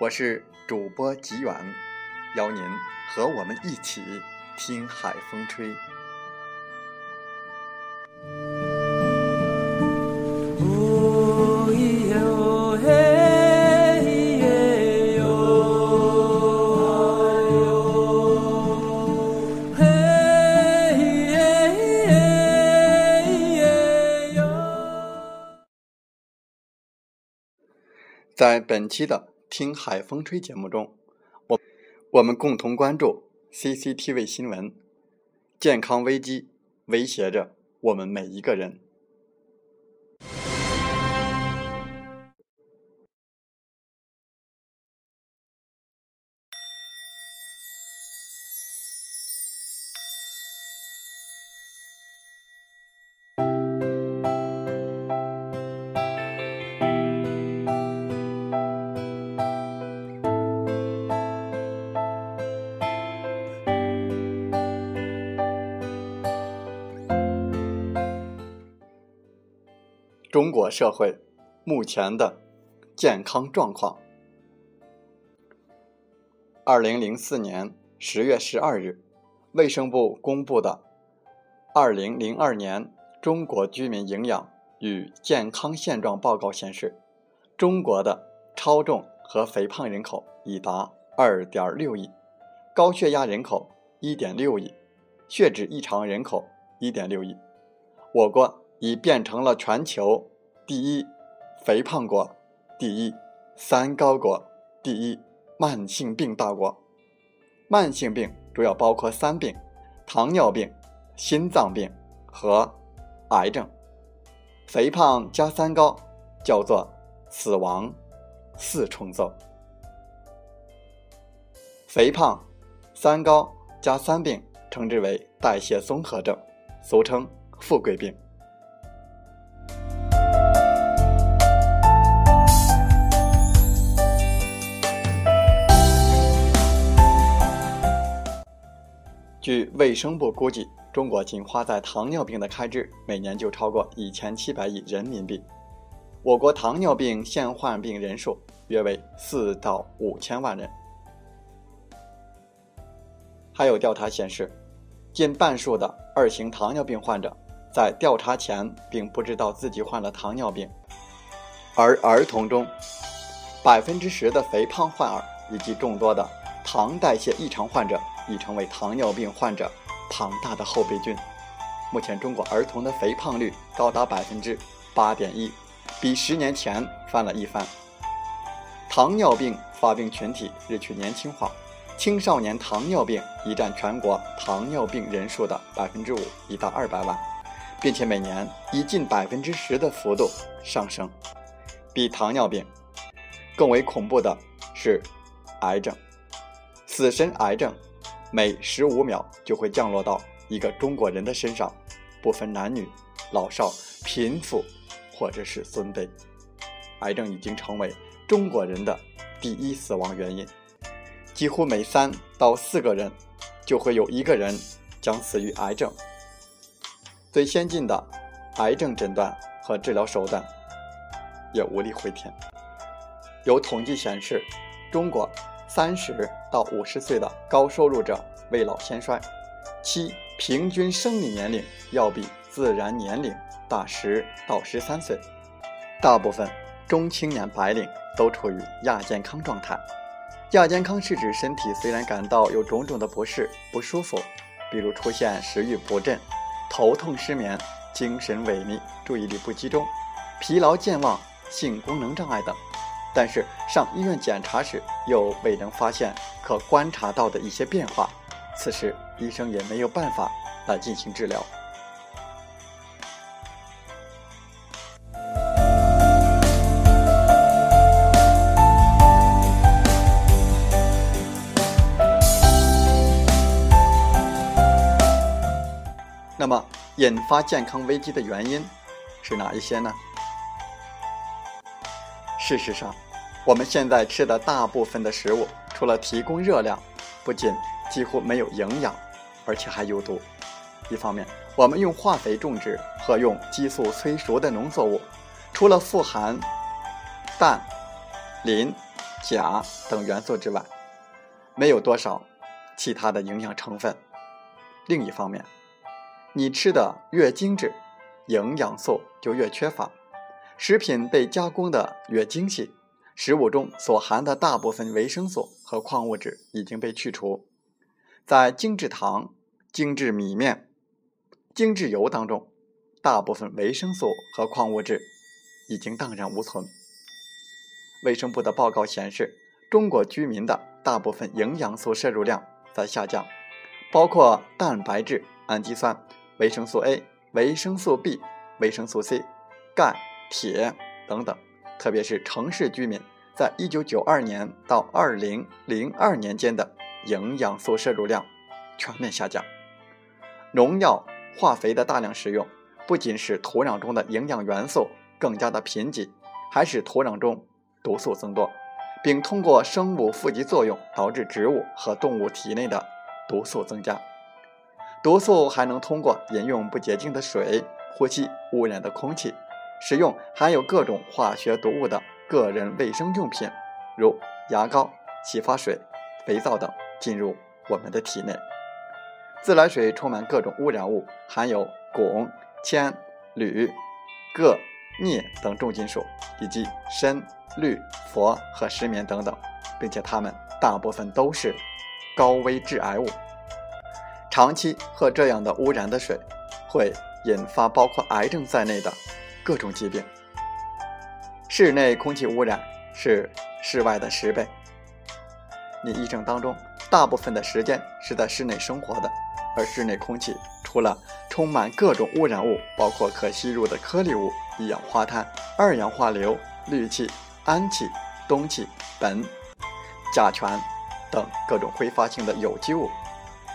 我是主播吉远。邀您和我们一起听海风吹。在本期的《听海风吹》节目中。我我们共同关注 CCTV 新闻，健康危机威胁着我们每一个人。中国社会目前的健康状况。二零零四年十月十二日，卫生部公布的《二零零二年中国居民营养与健康现状报告》显示，中国的超重和肥胖人口已达二点六亿，高血压人口一点六亿，血脂异常人口一点六亿。我国。已变成了全球第一肥胖国、第一三高国、第一慢性病大国。慢性病主要包括三病：糖尿病、心脏病和癌症。肥胖加三高叫做死亡四重奏。肥胖、三高加三病称之为代谢综合症，俗称富贵病。据卫生部估计，中国仅花在糖尿病的开支每年就超过一千七百亿人民币。我国糖尿病现患病人数约为四到五千万人。还有调查显示，近半数的二型糖尿病患者在调查前并不知道自己患了糖尿病，而儿童中，百分之十的肥胖患儿以及众多的糖代谢异常患者。已成为糖尿病患者庞大的后备军。目前，中国儿童的肥胖率高达百分之八点一，比十年前翻了一番。糖尿病发病群体日趋年轻化，青少年糖尿病已占全国糖尿病人数的百分之五，已达二百万，并且每年以近百分之十的幅度上升。比糖尿病更为恐怖的是癌症，死神癌症。每十五秒就会降落到一个中国人的身上，不分男女、老少、贫富，或者是尊卑，癌症已经成为中国人的第一死亡原因。几乎每三到四个人，就会有一个人将死于癌症。最先进的癌症诊断和治疗手段也无力回天。有统计显示，中国。三十到五十岁的高收入者未老先衰，七平均生理年龄要比自然年龄大十到十三岁，大部分中青年白领都处于亚健康状态。亚健康是指身体虽然感到有种种的不适、不舒服，比如出现食欲不振、头痛、失眠、精神萎靡、注意力不集中、疲劳健忘、性功能障碍等，但是上医院检查时又未能发现可观察到的一些变化，此时医生也没有办法来进行治疗。那么，引发健康危机的原因是哪一些呢？事实上，我们现在吃的大部分的食物，除了提供热量，不仅几乎没有营养，而且还有毒。一方面，我们用化肥种植和用激素催熟的农作物，除了富含氮、磷、钾等元素之外，没有多少其他的营养成分。另一方面，你吃的越精致，营养素就越缺乏；食品被加工的越精细，食物中所含的大部分维生素和矿物质已经被去除。在精制糖、精制米面、精制油当中，大部分维生素和矿物质已经荡然无存。卫生部的报告显示，中国居民的大部分营养素摄入量在下降，包括蛋白质、氨基酸。维生素 A、维生素 B、维生素 C、钙、铁等等，特别是城市居民，在1992年到2002年间的营养素摄入量全面下降。农药、化肥的大量使用，不仅使土壤中的营养元素更加的贫瘠，还使土壤中毒素增多，并通过生物负极作用导致植物和动物体内的毒素增加。毒素还能通过饮用不洁净的水、呼吸污染的空气、使用含有各种化学毒物的个人卫生用品，如牙膏、洗发水、肥皂等进入我们的体内。自来水充满各种污染物，含有汞、铅、铝、铬、镍等重金属，以及砷、氯、氟和石棉等等，并且它们大部分都是高危致癌物。长期喝这样的污染的水，会引发包括癌症在内的各种疾病。室内空气污染是室外的十倍。你一生当中大部分的时间是在室内生活的，而室内空气除了充满各种污染物，包括可吸入的颗粒物、一氧化碳、二氧化硫、氯气、氨气、氡气、苯、甲醛等各种挥发性的有机物。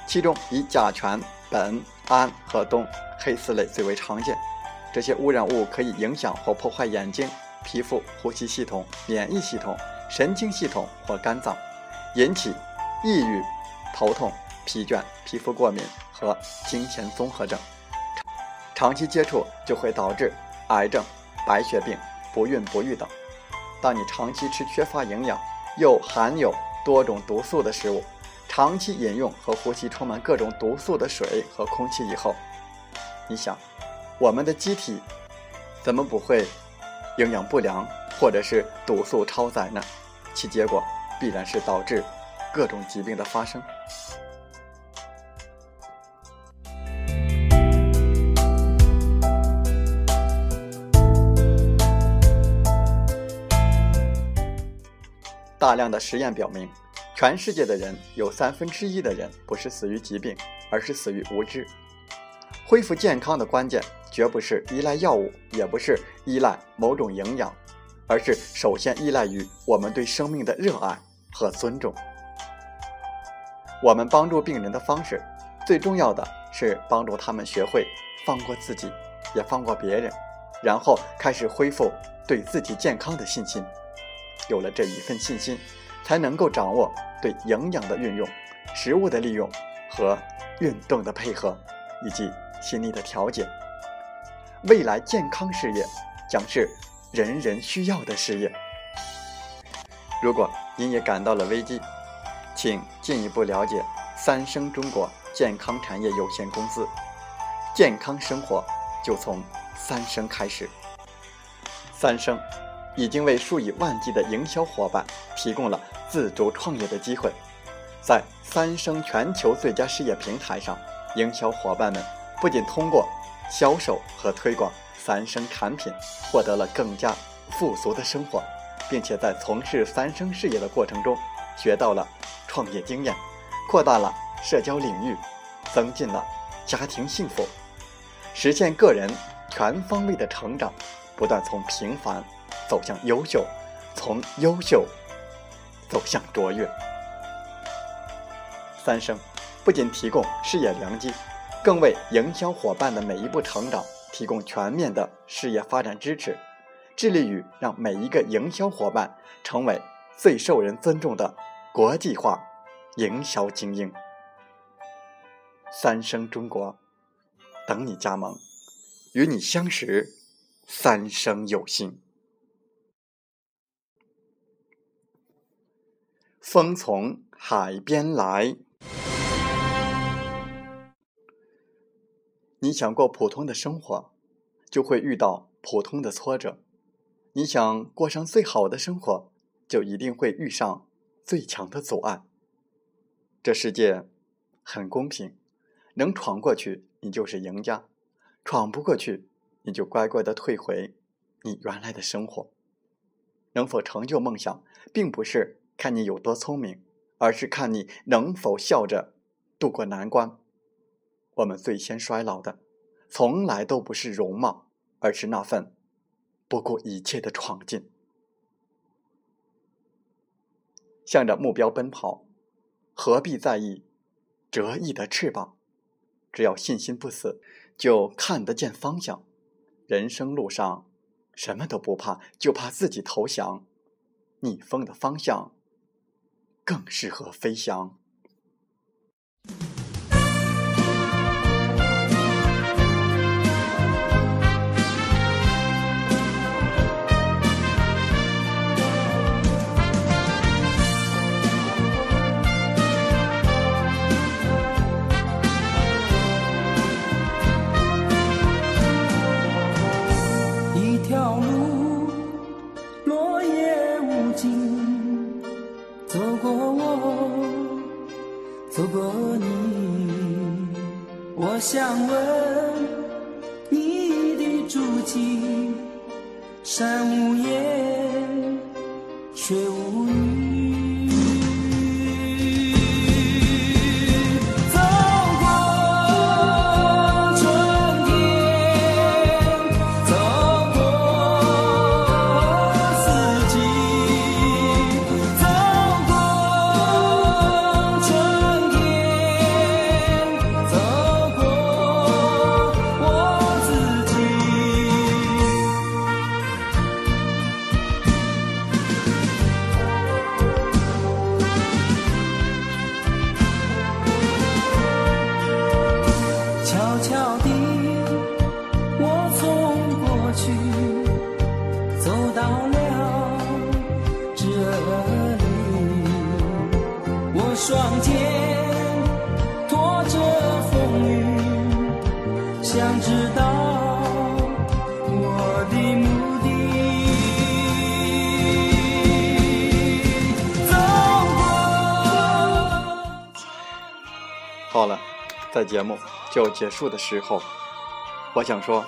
其中以甲醛、苯、氨和氡黑四类最为常见。这些污染物可以影响或破坏眼睛、皮肤、呼吸系统、免疫系统、神经系统或肝脏，引起抑郁、头痛、疲倦、皮肤过敏和经前综合症。长期接触就会导致癌症、白血病、不孕不育等。当你长期吃缺乏营养又含有多种毒素的食物，长期饮用和呼吸充满各种毒素的水和空气以后，你想，我们的机体怎么不会营养不良或者是毒素超载呢？其结果必然是导致各种疾病的发生。大量的实验表明。全世界的人有三分之一的人不是死于疾病，而是死于无知。恢复健康的关键绝不是依赖药物，也不是依赖某种营养，而是首先依赖于我们对生命的热爱和尊重。我们帮助病人的方式，最重要的是帮助他们学会放过自己，也放过别人，然后开始恢复对自己健康的信心。有了这一份信心。才能够掌握对营养的运用、食物的利用和运动的配合，以及心理的调节。未来健康事业将是人人需要的事业。如果您也感到了危机，请进一步了解三生中国健康产业有限公司。健康生活就从三生开始。三生已经为数以万计的营销伙伴提供了自主创业的机会。在三生全球最佳事业平台上，营销伙伴们不仅通过销售和推广三生产品，获得了更加富足的生活，并且在从事三生事业的过程中，学到了创业经验，扩大了社交领域，增进了家庭幸福，实现个人全方位的成长，不断从平凡走向优秀，从优秀走向卓越。三生不仅提供事业良机，更为营销伙伴的每一步成长提供全面的事业发展支持，致力于让每一个营销伙伴成为最受人尊重的国际化营销精英。三生中国，等你加盟，与你相识，三生有幸。风从海边来。你想过普通的生活，就会遇到普通的挫折；你想过上最好的生活，就一定会遇上最强的阻碍。这世界很公平，能闯过去，你就是赢家；闯不过去，你就乖乖的退回你原来的生活。能否成就梦想，并不是看你有多聪明，而是看你能否笑着度过难关。我们最先衰老的，从来都不是容貌，而是那份不顾一切的闯劲。向着目标奔跑，何必在意折翼的翅膀？只要信心不死，就看得见方向。人生路上，什么都不怕，就怕自己投降。逆风的方向，更适合飞翔。想问到底我从过去走到了这里，我双肩托着风雨，想知道我的目的。走过。好了，在节目。就结束的时候，我想说，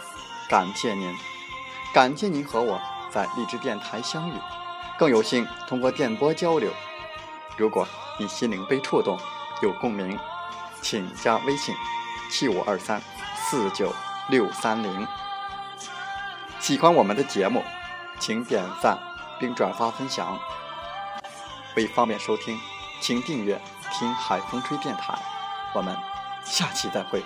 感谢您，感谢您和我在荔枝电台相遇，更有幸通过电波交流。如果你心灵被触动，有共鸣，请加微信七五二三四九六三零。喜欢我们的节目，请点赞并转发分享。为方便收听，请订阅“听海风吹电台”。我们下期再会。